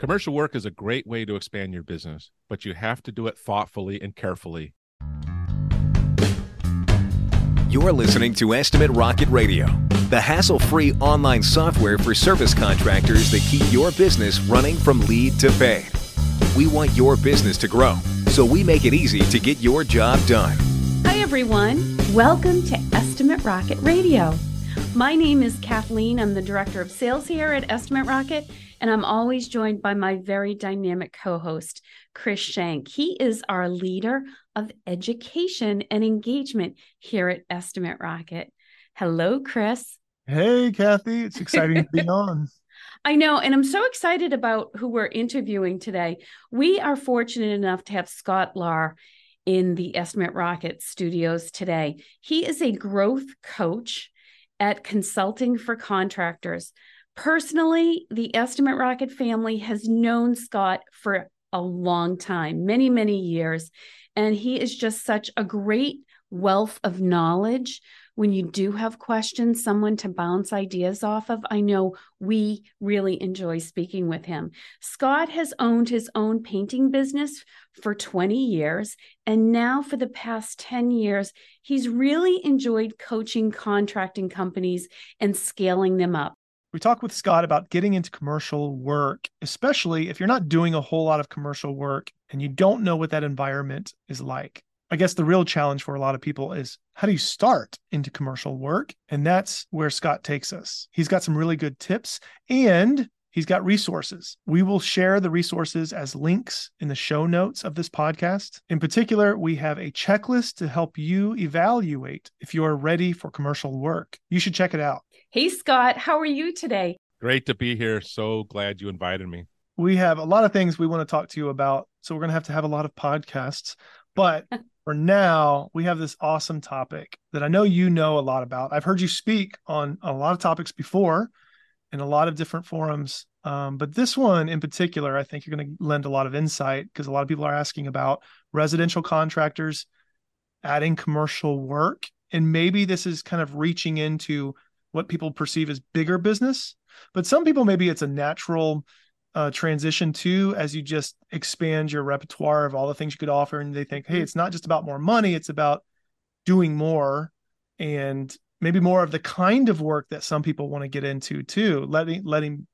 Commercial work is a great way to expand your business, but you have to do it thoughtfully and carefully. You're listening to Estimate Rocket Radio, the hassle free online software for service contractors that keep your business running from lead to pay. We want your business to grow, so we make it easy to get your job done. Hi, everyone. Welcome to Estimate Rocket Radio. My name is Kathleen. I'm the Director of Sales here at Estimate Rocket, and I'm always joined by my very dynamic co host, Chris Shank. He is our leader of education and engagement here at Estimate Rocket. Hello, Chris. Hey, Kathy. It's exciting to be on. I know, and I'm so excited about who we're interviewing today. We are fortunate enough to have Scott Lollar in the Estimate Rocket studios today. He is a growth coach at Consulting 4 Contractors. Personally, the Estimate Rocket family has known Scott for a long time, many, many years. And he is just such a great wealth of knowledge. When you do have questions, someone to bounce ideas off of, I know we really enjoy speaking with him. Scott has owned his own painting business for 20 years. And now, for the past 10 years, he's really enjoyed coaching contracting companies and scaling them up. We talked with Scott about getting into commercial work, especially if you're not doing a whole lot of commercial work and you don't know what that environment is like. I guess the real challenge for a lot of people is how do you start into commercial work? And that's where Scott takes us. He's got some really good tips and he's got resources. We will share the resources as links in the show notes of this podcast. In particular, we have a checklist to help you evaluate if you are ready for commercial work. You should check it out. Hey, Scott, how are you today? Great to be here. So glad you invited me. We have a lot of things we want to talk to you about. So we're going to have to have a lot of podcasts. But for now, we have this awesome topic that I know you know a lot about. I've heard you speak on a lot of topics before in a lot of different forums. Um, but this one in particular, I think you're going to lend a lot of insight because a lot of people are asking about residential contractors adding commercial work. And maybe this is kind of reaching into what people perceive as bigger business. But some people, maybe it's a natural uh, transition to as you just expand your repertoire of all the things you could offer. And they think, hey, it's not just about more money, it's about doing more and maybe more of the kind of work that some people want to get into too, letting, letting,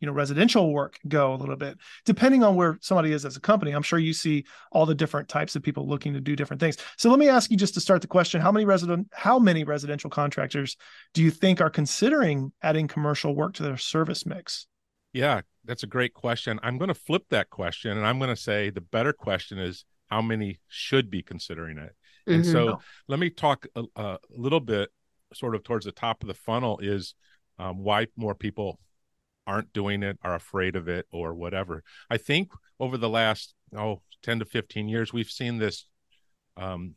you know, residential work go a little bit, depending on where somebody is as a company. I'm sure you see all the different types of people looking to do different things. So let me ask you just to start the question: How many resident, how many residential contractors do you think are considering adding commercial work to their service mix? Yeah, that's a great question. I'm going to flip that question and I'm going to say the better question is how many should be considering it. Mm-hmm. And so let me talk a, a, little bit sort of towards the top of the funnel is um, why more people aren't doing it, are afraid of it, or whatever. I think over the last oh 10 to 15 years, we've seen this um,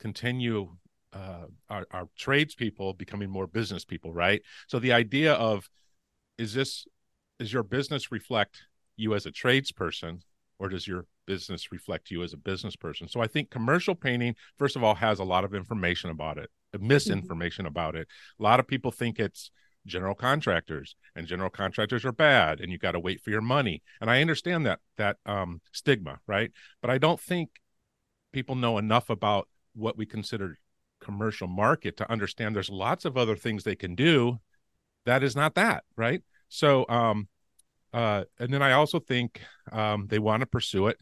continue. Uh, our, our tradespeople becoming more business people, right? So the idea of is this does your business reflect you as a tradesperson or does your business reflect you as a business person? So i think commercial painting first of all has a lot of information about it misinformation mm-hmm. about it. A lot of people think it's general contractors and general contractors are bad and you got to wait for your money. And i understand that that um, stigma right? But i don't think people know enough about what we consider commercial market to understand there's lots of other things they can do that is not that right so um uh and then i also think um they want to pursue it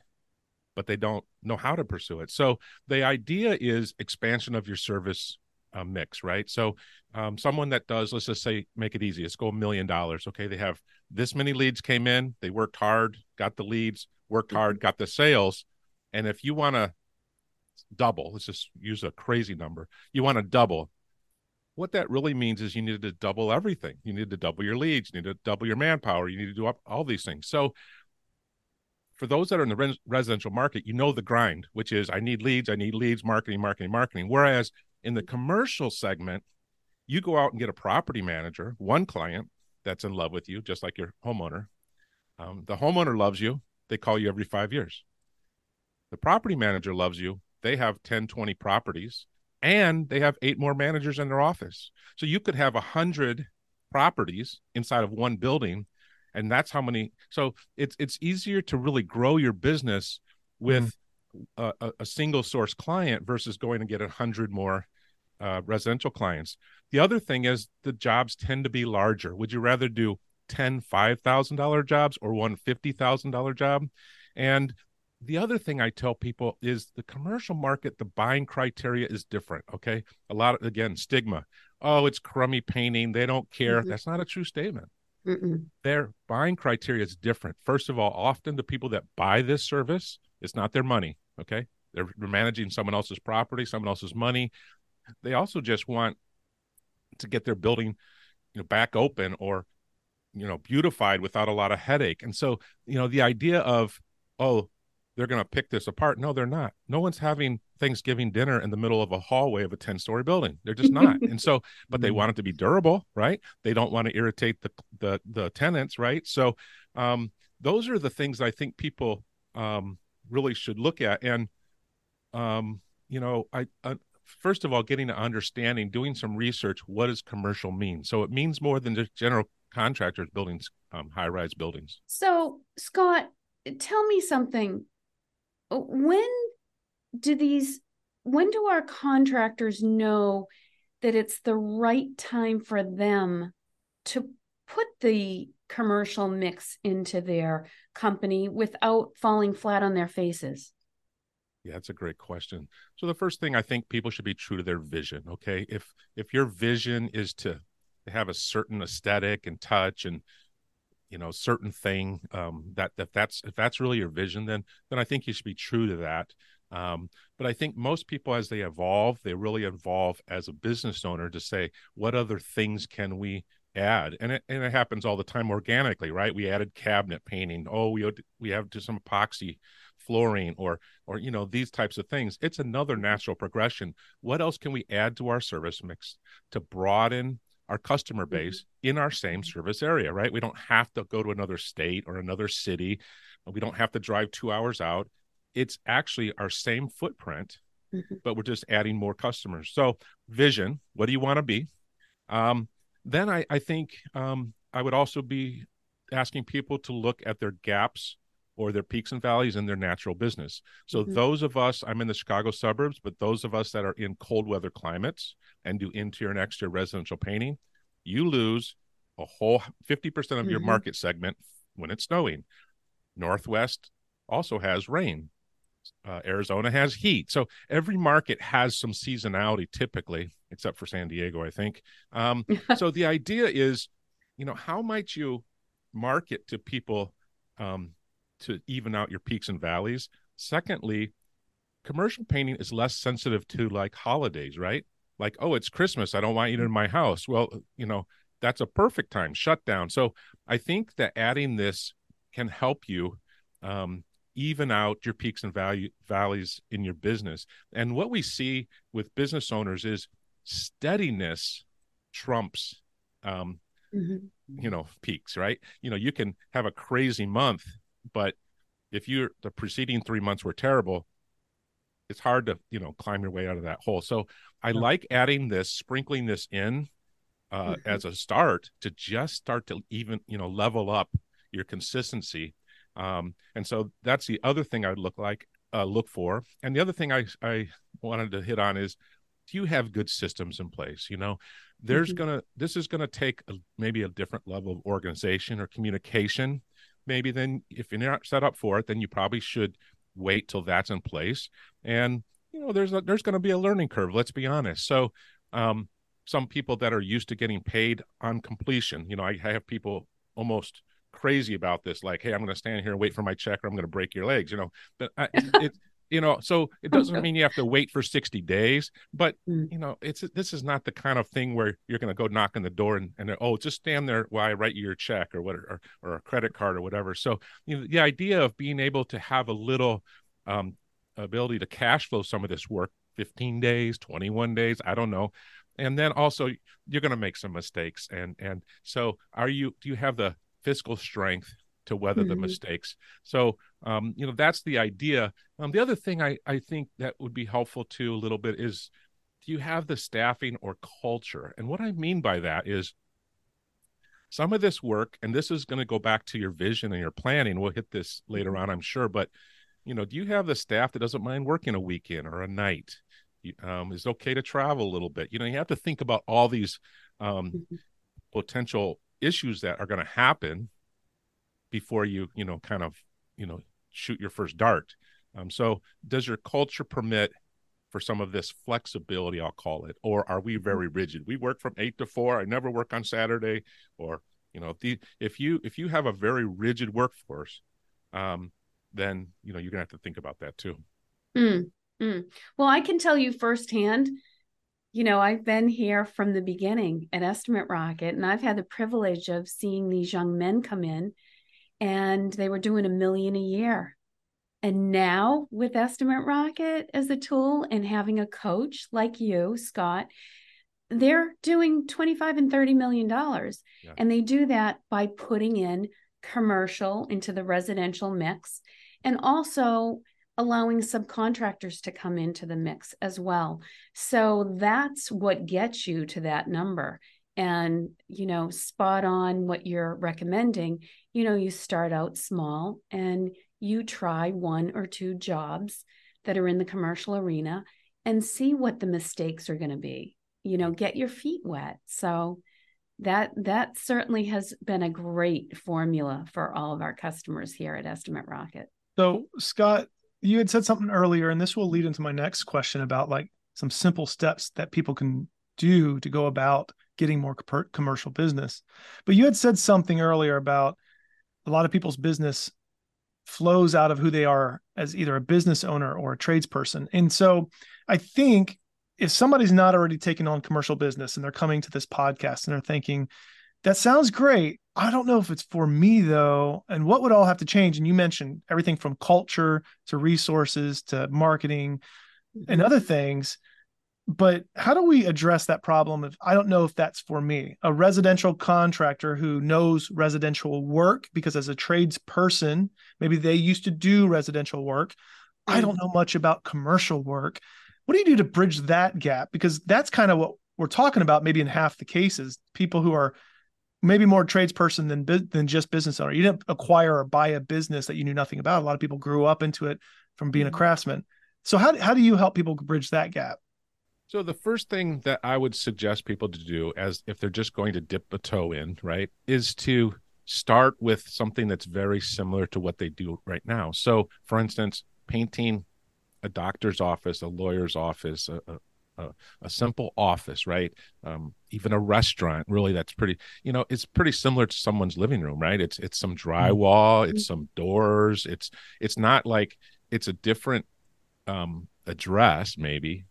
but they don't know how to pursue it so the idea is expansion of your service uh, mix, right? So, um, someone that does, let's just say, make it easy. Let's go a million dollars. Okay, they have this many leads came in. They worked hard, got the leads, worked hard, mm-hmm. got the sales. And if you want to double, let's just use a crazy number. You want to double. What that really means is you need to double everything. You need to double your leads. You need to double your manpower. You need to do all these things. So, for those that are in the res- residential market, you know the grind, which is I need leads, I need leads, marketing, marketing, marketing. Whereas in the commercial segment, you go out and get a property manager, one client that's in love with you, just like your homeowner. Um, the homeowner loves you. They call you every five years. The property manager loves you. They have 10, 20 properties and they have eight more managers in their office. So you could have a hundred properties inside of one building. And that's how many. So it's it's easier to really grow your business with mm. a, a, single source client versus going and get a hundred more uh, residential clients. The other thing is the jobs tend to be larger. Would you rather do 10 $5,000 jobs or one $50,000 job? And the other thing I tell people is the commercial market, the buying criteria is different. Okay. A lot of, again, stigma. Oh, it's crummy painting. They don't care. Mm-hmm. That's not a true statement. Mm-mm. Their buying criteria is different. First of all, often the people that buy this service, it's not their money. Okay. They're, they're managing someone else's property, someone else's money. They also just want to get their building, you know, back open or, you know, beautified without a lot of headache. And so, you know, the idea of, oh, they're going to pick this apart. No, they're not. No one's having Thanksgiving dinner in the middle of a hallway of a 10 story building. They're just not. and so, but they mm-hmm. want it to be durable, right? They don't want to irritate the, the, the tenants, right? So, um, those are the things I think people, um, really should look at. And, um, you know, I, I, first of all, getting an understanding, doing some research, what does commercial mean? So it means more than just general contractors building um, high rise buildings. So, Scott, tell me something when do these when do our contractors know that it's the right time for them to put the commercial mix into their company without falling flat on their faces? Yeah, that's a great question. So the first thing I think people should be true to their vision, okay? If if your vision is to have a certain aesthetic and touch and you know certain thing um, that that that's if that's really your vision then then i think you should be true to that. Um, but i think most people as they evolve they really evolve as a business owner to say what other things can we add? And it, and it happens all the time organically right? We added cabinet painting. Oh we we have to some epoxy flooring or or you know these types of things. It's another natural progression. What else can we add to our service mix to broaden our customer mm-hmm. base in our same service area, right? We don't have to go to another state or another city. We don't have to drive two hours out. It's actually our same footprint, mm-hmm. but we're just adding more customers. So, vision what do you want to be? Um, then I, I think um, I would also be asking people to look at their gaps or their peaks and valleys in their natural business. So mm-hmm. those of us, I'm in the Chicago suburbs, but those of us that are in cold weather climates and do interior and exterior residential painting, you lose a whole 50% of mm-hmm. your market segment when it's snowing. Northwest also has rain. Uh, Arizona has heat. So every market has some seasonality typically, except for San Diego, I think. Um, so the idea is, you know, how might you market to people um, to even out your peaks and valleys. Secondly, commercial painting is less sensitive to like holidays, right? Like, oh, it's Christmas. I don't want you in my house. Well, you know, that's a perfect time, shut down. So I think that adding this can help you um, even out your peaks and value valleys in your business. And what we see with business owners is steadiness trumps um, mm-hmm. you know peaks right you know you can have a crazy month but if you're the preceding three months were terrible, it's hard to you know climb your way out of that hole. So I like adding this, sprinkling this in uh, mm-hmm. as a start to just start to even you know level up your consistency. Um, and so that's the other thing I'd look like uh, look for. And the other thing I I wanted to hit on is do you have good systems in place? You know, there's mm-hmm. gonna this is gonna take a, maybe a different level of organization or communication maybe then if you're not set up for it, then you probably should wait till that's in place. And you know, there's a, there's going to be a learning curve. Let's be honest. So, um, some people that are used to getting paid on completion, you know, I, have people almost crazy about this, like, hey, I'm going to stand here and wait for my check, or I'm going to break your legs. You know, but I, it, you know so it doesn't mean you have to wait for 60 days but mm. you know it's this is not the kind of thing where you're going to go knock on the door and, and oh just stand there while i write you your check or what or, or a credit card or whatever so you know the idea of being able to have a little um, ability to cash flow some of this work 15 days 21 days i don't know and then also you're going to make some mistakes and and so are you do you have the fiscal strength to weather mm-hmm. the mistakes. So, um, you know, that's the idea. Um, the other thing I, I think that would be helpful too a little bit is do you have the staffing or culture? And what I mean by that is some of this work, and this is going to go back to your vision and your planning. We'll hit this later on, I'm sure. But, you know, do you have the staff that doesn't mind working a weekend or a night? Um, is okay to travel a little bit? You know, you have to think about all these um, mm-hmm. potential issues that are going to happen before you you know kind of you know shoot your first dart um, so does your culture permit for some of this flexibility i'll call it or are we very mm-hmm. rigid we work from eight to four i never work on saturday or you know the, if you if you have a very rigid workforce um, then you know you're gonna have to think about that too mm, mm. well i can tell you firsthand you know i've been here from the beginning at estimate rocket and i've had the privilege of seeing these young men come in and they were doing a million a year. And now with Estimate Rocket as a tool and having a coach like you, Scott, they're doing 25 and 30 million dollars. Yeah. And they do that by putting in commercial into the residential mix and also allowing subcontractors to come into the mix as well. So that's what gets you to that number and you know spot on what you're recommending you know you start out small and you try one or two jobs that are in the commercial arena and see what the mistakes are going to be you know get your feet wet. So that that certainly has been a great formula for all of our customers here at estimate rocket. So scott you had said something earlier and this will lead into my next question about like some simple steps that people can do to go about getting more commercial business. But you had said something earlier about a lot of people's business flows out of who they are as either a business owner or a tradesperson. And so I think if somebody's not already taking on commercial business and they're coming to this podcast and they're thinking, that sounds great. I don't know if it's for me though. And what would all have to change? And you mentioned everything from culture to resources to marketing and mm-hmm. other things but how do we address that problem if i don't know if that's for me a residential contractor who knows residential work because as a tradesperson maybe they used to do residential work. Mm. i don't know much about commercial work. What do you do to bridge that gap? Because that's kind of what we're talking about maybe in half the cases people who are maybe more tradesperson than than just business owner. You didn't acquire or buy a business that you knew nothing about. A lot of people grew up into it from being a mm. craftsman. So how, how do you help people bridge that gap so the first thing that I would suggest people to do as if they're just going to dip a toe in, right, is to start with something that's very similar to what they do right now. So for instance, painting a doctor's office, a lawyer's office, a, a, a simple office, right? Um, even a restaurant, really, that's pretty, you know, it's pretty similar to someone's living room, right? It's it's some drywall, it's some doors, it's it's not like it's a different um address maybe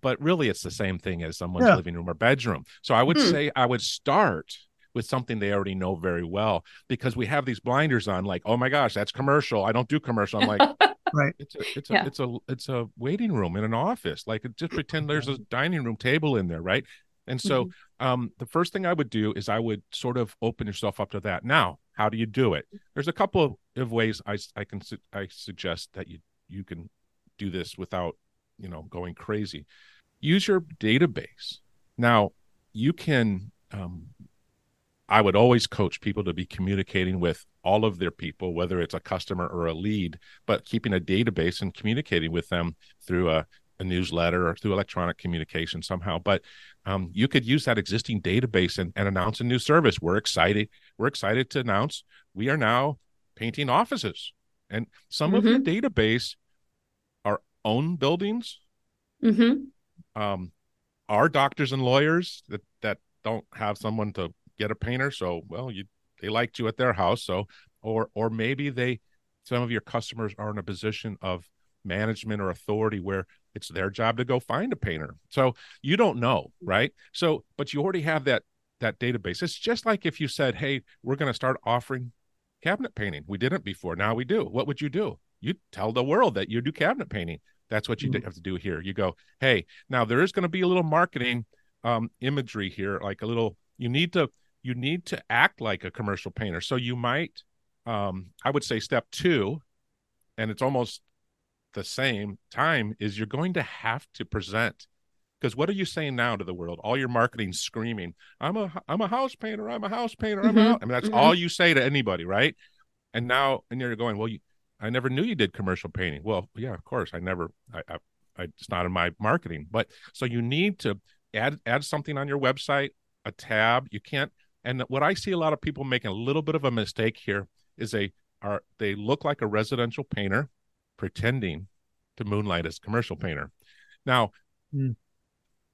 but really it's the same thing as someone's yeah. living room or bedroom. So I would hmm. say I would start with something they already know very well because we have these blinders on like oh my gosh that's commercial i don't do commercial i'm like right it's a it's a yeah. it's a it's a waiting room in an office like just pretend there's a dining room table in there right and so mm-hmm. um the first thing i would do is i would sort of open yourself up to that now how do you do it there's a couple of, of ways i i can i suggest that you you can do this without you know going crazy use your database now you can um, i would always coach people to be communicating with all of their people whether it's a customer or a lead but keeping a database and communicating with them through a, a newsletter or through electronic communication somehow but um, you could use that existing database and, and announce a new service we're excited we're excited to announce we are now painting offices and some mm-hmm. of your mm-hmm. database own buildings mm-hmm. um, are doctors and lawyers that that don't have someone to get a painter so well you they liked you at their house so or or maybe they some of your customers are in a position of management or authority where it's their job to go find a painter. So you don't know, right? So, but you already have that that database. It's just like if you said, "Hey, we're going to start offering cabinet painting. We didn't before. Now we do." What would you do? You tell the world that you do cabinet painting. That's what you mm-hmm. have to do here. You go, "Hey, now there is going to be a little marketing um imagery here, like a little you need to you need to act like a commercial painter. So you might um I would say step 2 and it's almost the same time is you're going to have to present because what are you saying now to the world all your marketing screaming i'm a i'm a house painter i'm a house painter i'm mm-hmm. a i mean that's mm-hmm. all you say to anybody right and now and you're going well you i never knew you did commercial painting well yeah of course i never i i, I it's not in my marketing but so you need to add add something on your website a tab you can't and what i see a lot of people making a little bit of a mistake here is they are they look like a residential painter pretending to moonlight as commercial painter. Now, mm.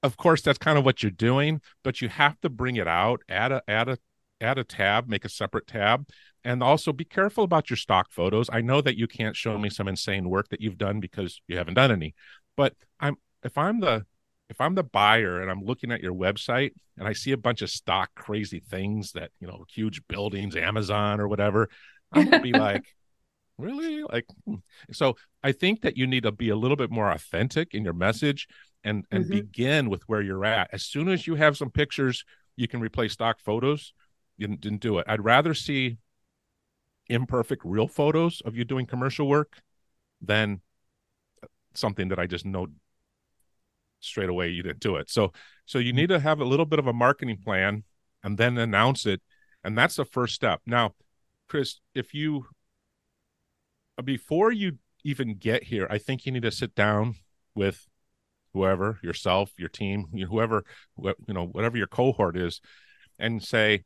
of course, that's kind of what you're doing, but you have to bring it out, add a add a add a tab, make a separate tab, and also be careful about your stock photos. I know that you can't show me some insane work that you've done because you haven't done any, but I'm if I'm the if I'm the buyer and I'm looking at your website and I see a bunch of stock crazy things that, you know, huge buildings, Amazon or whatever, I'm gonna be like, really like hmm. so i think that you need to be a little bit more authentic in your message and and mm-hmm. begin with where you're at as soon as you have some pictures you can replace stock photos you didn't do it i'd rather see imperfect real photos of you doing commercial work than something that i just know straight away you didn't do it. So so you need to have a little bit of a marketing plan and then announce it. And that's the first step. Now chris if you before you even get here, I think you need to sit down with whoever, yourself, your team, whoever, you know, whatever your cohort is, and say,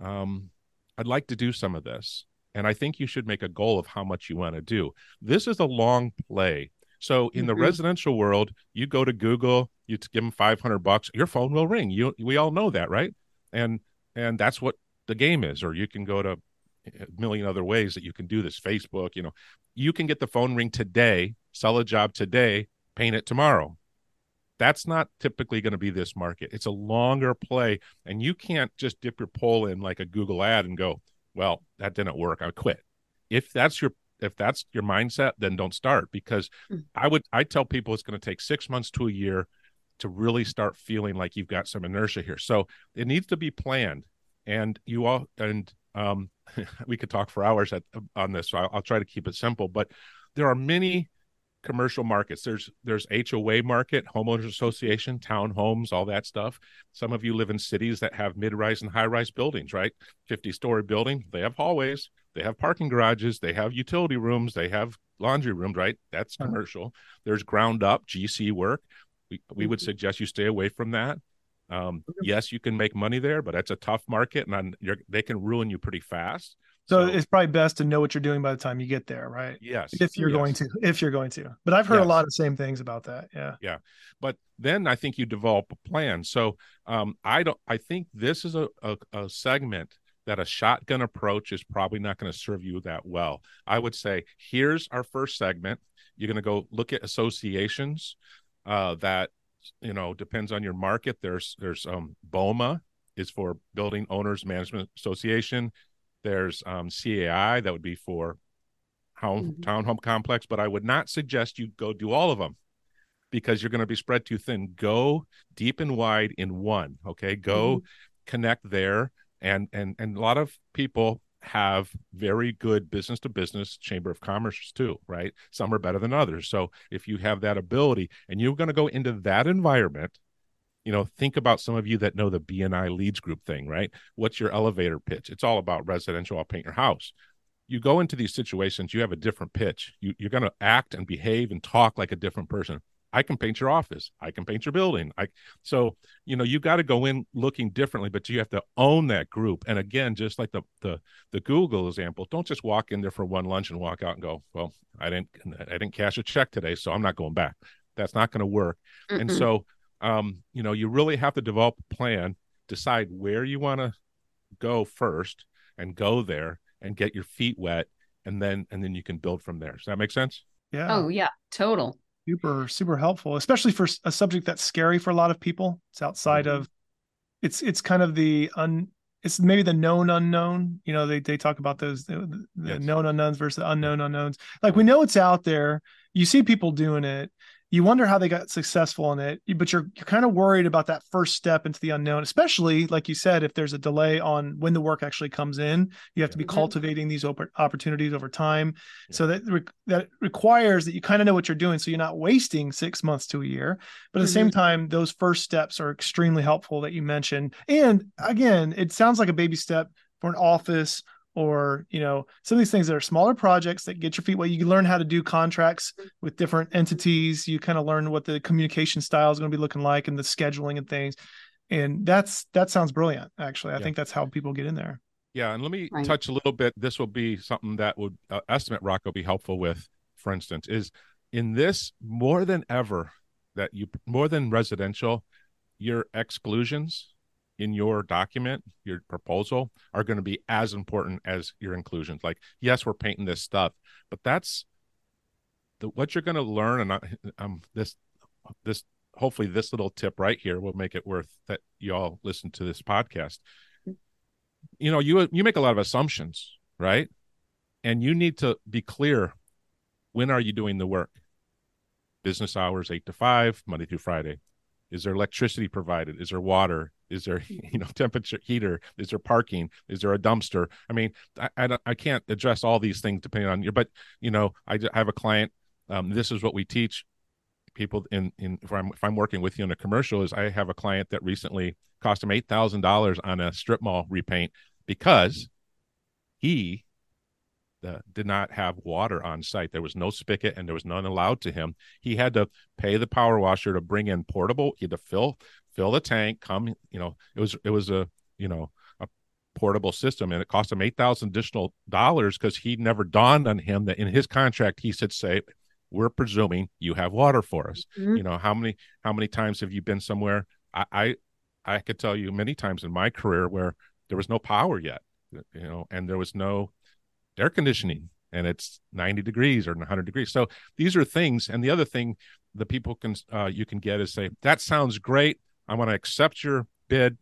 um, I'd like to do some of this. And I think you should make a goal of how much you want to do. This is a long play. So in mm-hmm. the residential world, you go to Google, you give them 500 bucks, your phone will ring. You we all know that, right? And and that's what the game is. Or you can go to a million other ways that you can do this facebook you know you can get the phone ring today sell a job today paint it tomorrow that's not typically going to be this market it's a longer play and you can't just dip your pole in like a google ad and go well that didn't work i quit if that's your if that's your mindset then don't start because mm. i would i tell people it's going to take six months to a year to really start feeling like you've got some inertia here so it needs to be planned and you all and um, we could talk for hours at, on this, so I'll, I'll try to keep it simple. But there are many commercial markets. There's there's HOA market, homeowners association, townhomes, all that stuff. Some of you live in cities that have mid-rise and high-rise buildings, right? 50-story building, they have hallways, they have parking garages, they have utility rooms, they have laundry rooms, right? That's uh-huh. commercial. There's ground up GC work. We we would mm-hmm. suggest you stay away from that. Um, yes, you can make money there, but that's a tough market, and they can ruin you pretty fast. So, so, it's probably best to know what you're doing by the time you get there, right? Yes. If you're yes. going to, if you're going to. But I've heard yes. a lot of the same things about that. Yeah. Yeah. But then I think you develop a plan. So um, I don't. I think this is a, a, a segment that a shotgun approach is probably not going to serve you that well. I would say here's our first segment. You're going to go look at associations uh, that you know depends on your market there's there's um boma is for building owners management association there's um cai that would be for home mm-hmm. townhome complex but i would not suggest you go do all of them because you're going to be spread too thin. Go deep and wide in one okay? Go mm-hmm. connect there. And and and a lot of people have very good business to business chamber of commerce too right? Some are better than others. So if you have that ability and you're going to go into that environment you know think about some of you that know the bni leads group thing right what's your elevator pitch it's all about residential i'll paint your house you go into these situations you have a different pitch you, you're going to act and behave and talk like a different person I can paint your office. I can paint your building. I so you know you got to go in looking differently, but you have to own that group. And again, just like the the the Google example, don't just walk in there for one lunch and walk out and go, well, I didn't I didn't cash a check today, so I'm not going back. That's not going to work. mm And so um, you know, you really have to develop a plan, decide where you want to go first, and go there and get your feet wet, and then and then you can build from there. Does that make sense? Yeah. Oh yeah, total. Super, super helpful, especially for a subject that's scary for a lot of people. It's outside mm-hmm. of it's it's kind of the un it's maybe the known unknown. You know, they they talk about those the, the yes. known unknowns versus the unknown unknowns. Like we know it's out there. You see people doing it you wonder how they got successful in it but you're you're kind of worried about that first step into the unknown especially like you said if there's a delay on when the work actually comes in you have to be mm-hmm. cultivating these op- opportunities over time yeah. so that re- that requires that you kind of know what you're doing so you're not wasting 6 months to a year but at mm-hmm. the same mm-hmm. time those first steps are extremely helpful that you mentioned and again it sounds like a baby step for an office or you know some of these things that are smaller projects that get your feet wet. You can learn how to do contracts with different entities. You kind of learn what the communication style is going to be looking like and the scheduling and things. And that's that sounds brilliant actually. I yeah. think that's how people get in there. Yeah and let me right. touch a little bit. This will be something that would uh, estimate rock will be helpful with for instance is in this more than ever that you more than residential your exclusions in your document, your proposal, are going to be as important as your inclusions. Like, yes, we're painting this stuff, but that's the, what you're going to learn. And I, um, this, this, hopefully, this little tip right here will make it worth that y'all listen to this podcast. You know, you you make a lot of assumptions, right? And you need to be clear. When are you doing the work? Business hours, eight to five, Monday through Friday. Is there electricity provided? Is there water? Is there you know temperature heater? Is there parking? Is there a dumpster? I mean, I I, I can't address all these things depending on your. But you know, I, I have a client. Um, this is what we teach people in in if I'm if I'm working with you in a commercial is I have a client that recently cost him eight thousand dollars on a strip mall repaint because he uh, did not have water on site. There was no spigot and there was none allowed to him. He had to pay the power washer to bring in portable. He had to fill fill the tank. Come, you know, it was it was a you know a portable system, and it cost him eight thousand additional dollars because he never dawned on him that in his contract he said, "Say, we're presuming you have water for us." Mm-hmm. You know how many how many times have you been somewhere? I, I I could tell you many times in my career where there was no power yet, you know, and there was no air conditioning and it's 90 degrees or 100 degrees so these are things and the other thing the people can uh, you can get is say that sounds great i want to accept your bid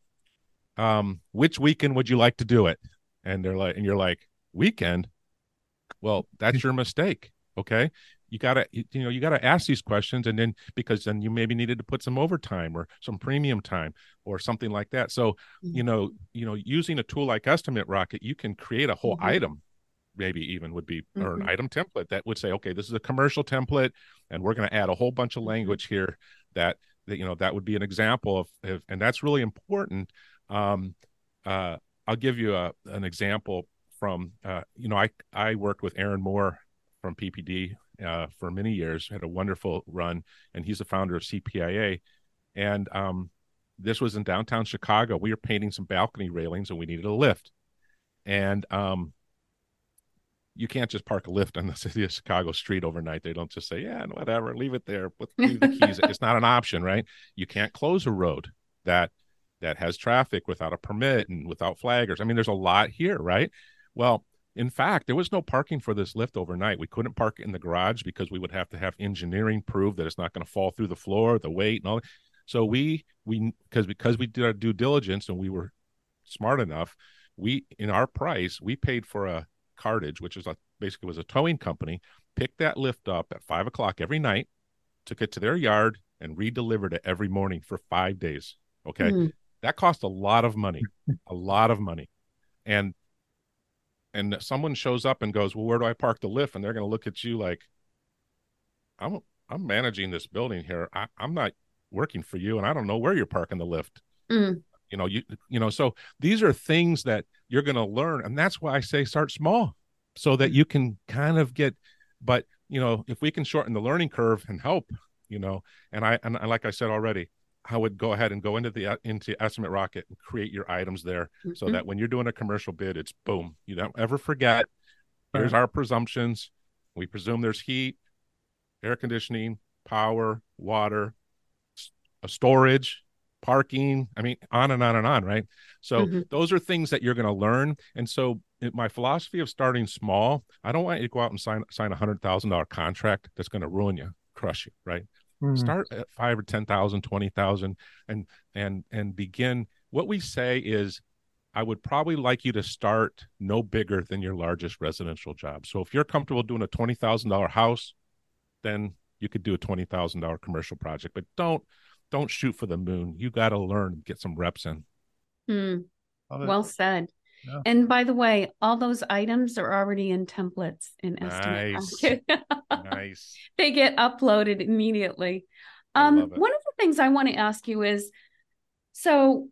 um, which weekend would you like to do it and they're like and you're like weekend well that's your mistake okay you gotta you know you gotta ask these questions and then because then you maybe needed to put some overtime or some premium time or something like that so mm-hmm. you know you know using a tool like estimate rocket you can create a whole mm-hmm. item maybe even would be or an mm-hmm. item template that would say okay this is a commercial template and we're going to add a whole bunch of mm-hmm. language here that that you know that would be an example of, of and that's really important. Um uh i'll give you a, an example from uh you know i i worked with aaron moore from ppd uh, for many years had a wonderful run and he's the founder of cpia and um this was in downtown chicago. We were painting some balcony railings and we needed a lift. And um you can't just park a lift on the city of Chicago street overnight. They don't just say, yeah, whatever, leave it there, put leave the keys. it's not an option, right? You can't close a road that that has traffic without a permit and without flaggers. I mean, there's a lot here, right? Well, in fact, there was no parking for this lift overnight. We couldn't park in the garage because we would have to have engineering prove that it's not going to fall through the floor, the weight, and all. That. So we we because because we did our due diligence and we were smart enough, we in our price we paid for a Cartage, which is a, basically was a towing company, picked that lift up at five o'clock every night, took it to their yard, and re-delivered it every morning for five days. Okay, mm that cost a lot of money, a lot of money, and and someone shows up and goes, "Well, where do I park the lift?" And they're going to look at you like, "I'm I'm managing this building here. I, am not working for you, and I don't know where you're parking the lift." Mm you know you you know so these are things that you're going to learn and that's why i say start small so that you can kind of get but you know if we can shorten the learning curve and help you know and i and like i said already i would go ahead and go into the into estimate rocket and create your items there mm-hmm. so that when you're doing a commercial bid it's boom you don't ever forget. Here's our presumptions. We presume there's heat air conditioning power water a storage parking i mean on and on and on right so mm-hmm. those are things that you're going to learn and so my philosophy of starting small. I don't want you to go out and sign sign a hundred thousand dollar contract that's going to ruin you, crush you, right? Mm-hmm. Start at five or ten thousand, twenty thousand, and and and begin. What we say is, I would probably like you to start no bigger than your largest residential job. So if you're comfortable doing a twenty thousand dollar house, then you could do a twenty thousand dollar commercial project. But don't don't shoot for the moon. You got to learn, get some reps in. Hmm. Well said. Yeah. And by the way, all those items are already in templates in Estimate. Nice. nice. They get uploaded immediately. Um, one of the things I want to ask you is so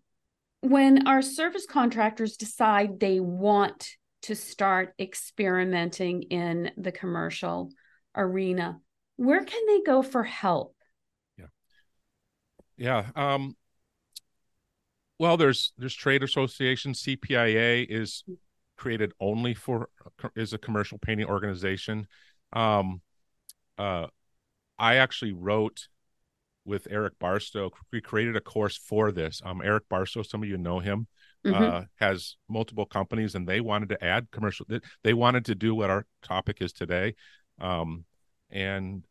when our service contractors decide they want to start experimenting in the commercial arena, where can they go for help? Yeah. Um, well, there's there's trade associations. CPIA is created only for is a commercial painting organization. Um, uh, I actually wrote with Eric Barstow. We created a course for this. Um, Eric Barstow, some of you know him, mm-hmm. uh, has multiple companies, and they wanted to add commercial. They wanted to do what our topic is today, um, and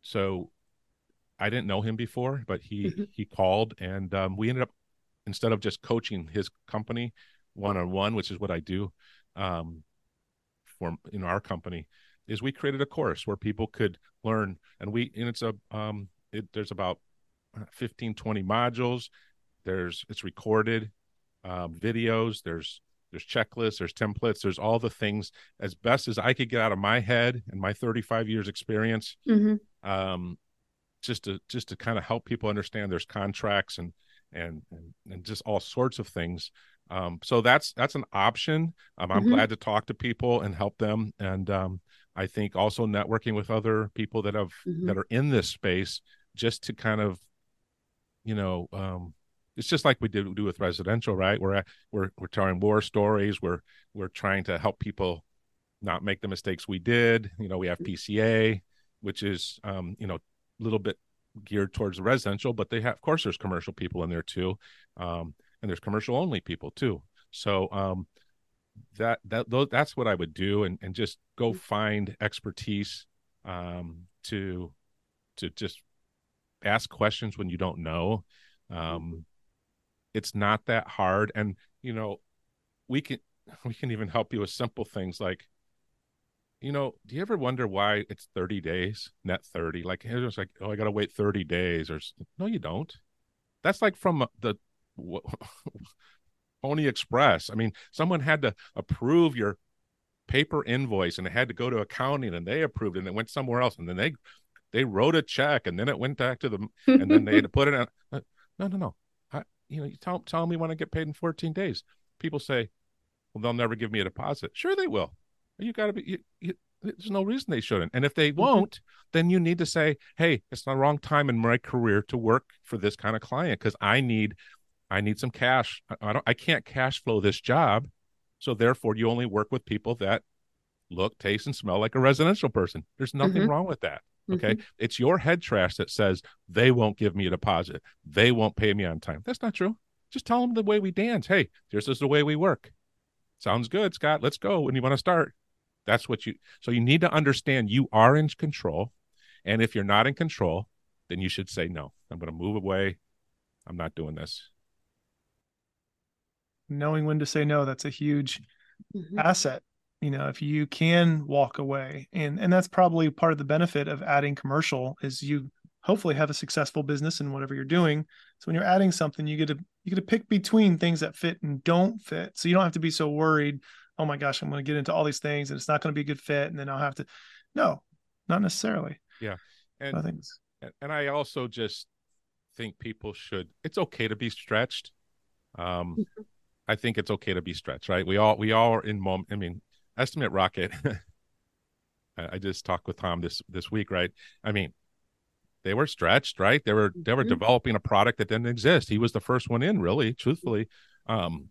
so I didn't know him before, but he mm-hmm. he called, and um, we ended up instead of just coaching his company one on one, which is what I do um, for in our company, is we created a course where people could learn, and we and it's a um, it, there's about 15 20 modules there's it's recorded um, videos there's there's checklists there's templates there's all the things as best as i could get out of my head and my 35 years experience mm-hmm. um, just to just to kind of help people understand there's contracts and and and, and just all sorts of things. Um, so that's that's an option. Um, I'm mm-hmm. glad to talk to people and help them, and um, I think also networking with other people that have mm-hmm. that are in this space just to kind of, you know, um, it's just like we did do with residential, right? We're we're we're telling war stories. We're we're trying to help people not make the mistakes we did. You know, we have mm-hmm. PCA, which is um, you know little bit geared towards residential, but they have, of course, there's commercial people in there too, um, and there's commercial only people too. So um, that that that's what I would do, and and just go mm-hmm. find expertise um, to to just ask questions when you don't know. Um, it's not that hard, and you know, we can we can even help you with simple things like you know, do you ever wonder why it's 30 days, net 30? Like it was like, oh, I got to wait 30 days or no, you don't. That's like from the Pony Express. I mean, someone had to approve your paper invoice and it had to go to accounting and they approved it and it went somewhere else and then they they wrote a check and then it went back to them and then they had to put it on. Uh, no, no, no. I, you know, you tell tell me when I get paid in 14 days. People say, well, they'll never give me a deposit. Sure, they will. You got to be. You, you, there's no reason they shouldn't. And if they mm-hmm. won't, then you need to say, "Hey, it's the wrong time in my career to work for this kind of client because I need, I need some cash. I, I don't. I can't cash flow this job, so therefore, you only work with people that look, taste, and smell like a residential person. There's nothing mm-hmm. wrong with that. Okay. Mm-hmm. It's your head trash that says they won't give me a deposit. They won't pay me on time. That's not true. Just tell them the way we dance. Hey, this is the way we work. Sounds good, Scott. Let's go. When you want to start. That's what you so you need to understand you are in control. And if you're not in control, then you should say no. I'm going to move away. I'm not doing this. Knowing when to say no, that's a huge mm-hmm. asset. You know, if you can walk away and and that's probably part of the benefit of adding commercial is you hopefully have a successful business in whatever you're doing. So when you're adding something, you get to you get to pick between things that fit and don't fit. So you don't have to be so worried oh my gosh, I'm going to get into all these things and it's not going to be a good fit. And then I'll have to, no, not necessarily. Yeah. And I think, and I also just think people should, it's okay to be stretched. Um, mm-hmm. I think it's okay to be stretched, right? We all, we all are in moment. I mean, estimate rocket. I just talked with Tom this, this week, right? I mean, they were stretched, right? They were, they were mm-hmm. developing a product that didn't exist. He was the first one in really, truthfully. Um,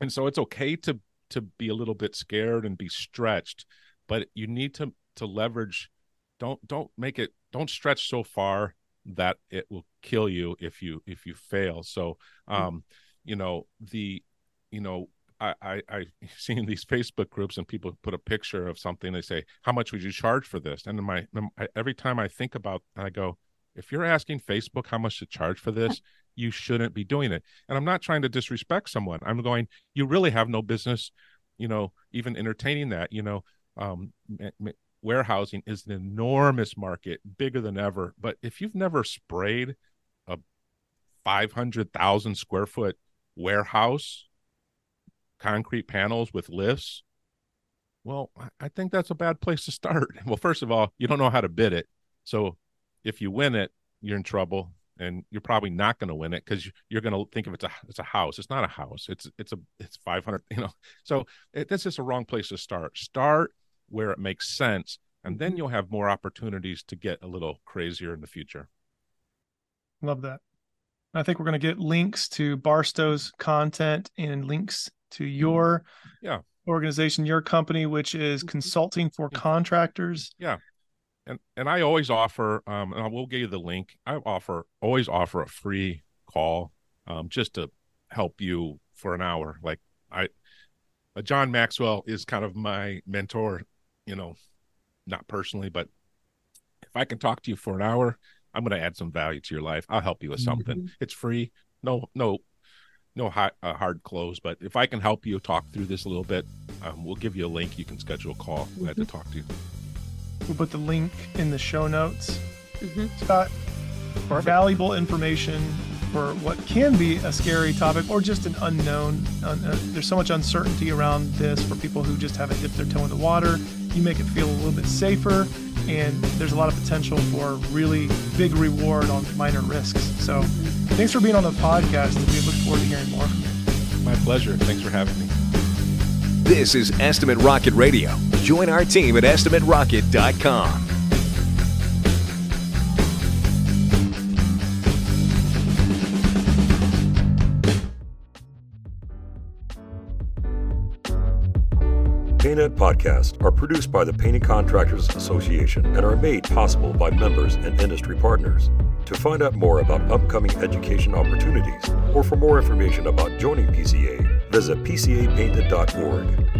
and so it's okay to to be a little bit scared and be stretched but you need to to leverage don't don't make it don't stretch so far that it will kill you if you if you fail so hmm. um you know the you know I, I I seen these Facebook groups and people put a picture of something. They say, "How much would you charge for this?" And my every time I think about, I go, "If you're asking Facebook how much to charge for this, you shouldn't be doing it." And I'm not trying to disrespect someone. I'm going, "You really have no business, you know, even entertaining that." You know, um, warehousing is an enormous market, bigger than ever. But if you've never sprayed a 500,000 square foot warehouse concrete panels with lifts, well, I think that's a bad place to start. Well, first of all, you don't know how to bid it. So if you win it, you're in trouble and you're probably not going to win it because you're going to think of it's a it's a house. It's not a house. It's it's a it's 500. You know, so it, that's just a wrong place to start. Start where it makes sense, and then mm-hmm. you'll have more opportunities to get a little crazier in the future. Love that. I think we're going to get links to Barstow's content and links to mm-hmm. your yeah organization, your company, which is mm-hmm. Consulting 4 Contractors. Yeah. And and I always offer, um, and I will give you the link. I offer always offer a free call, um, just to help you for an hour. Like I, uh, John Maxwell is kind of my mentor, you know, not personally, but if I can talk to you for an hour, I'm going to add some value to your life. I'll help you with something. Mm-hmm. It's free. No, no no high, uh, hard close, but if I can help you talk through this a little bit, um, we'll give you a link. You can schedule a call. Glad mm-hmm. to talk to you. We'll put the link in the show notes. Mm-hmm. Scott, valuable information for what can be a scary topic or just an unknown. Uh, there's so much uncertainty around this for people who just haven't dipped their toe in the water. You make it feel a little bit safer, and there's a lot of potential for really big reward on minor risks. So, thanks for being on the podcast. And we look forward to hearing more from you. My pleasure. Thanks for having me. This is Estimate Rocket Radio. Join our team at estimaterocket.com. Painted podcasts are produced by the Painting Contractors Association and are made possible by members and industry partners. To find out more about upcoming education opportunities or for more information about joining PCA, visit pcapainted.org.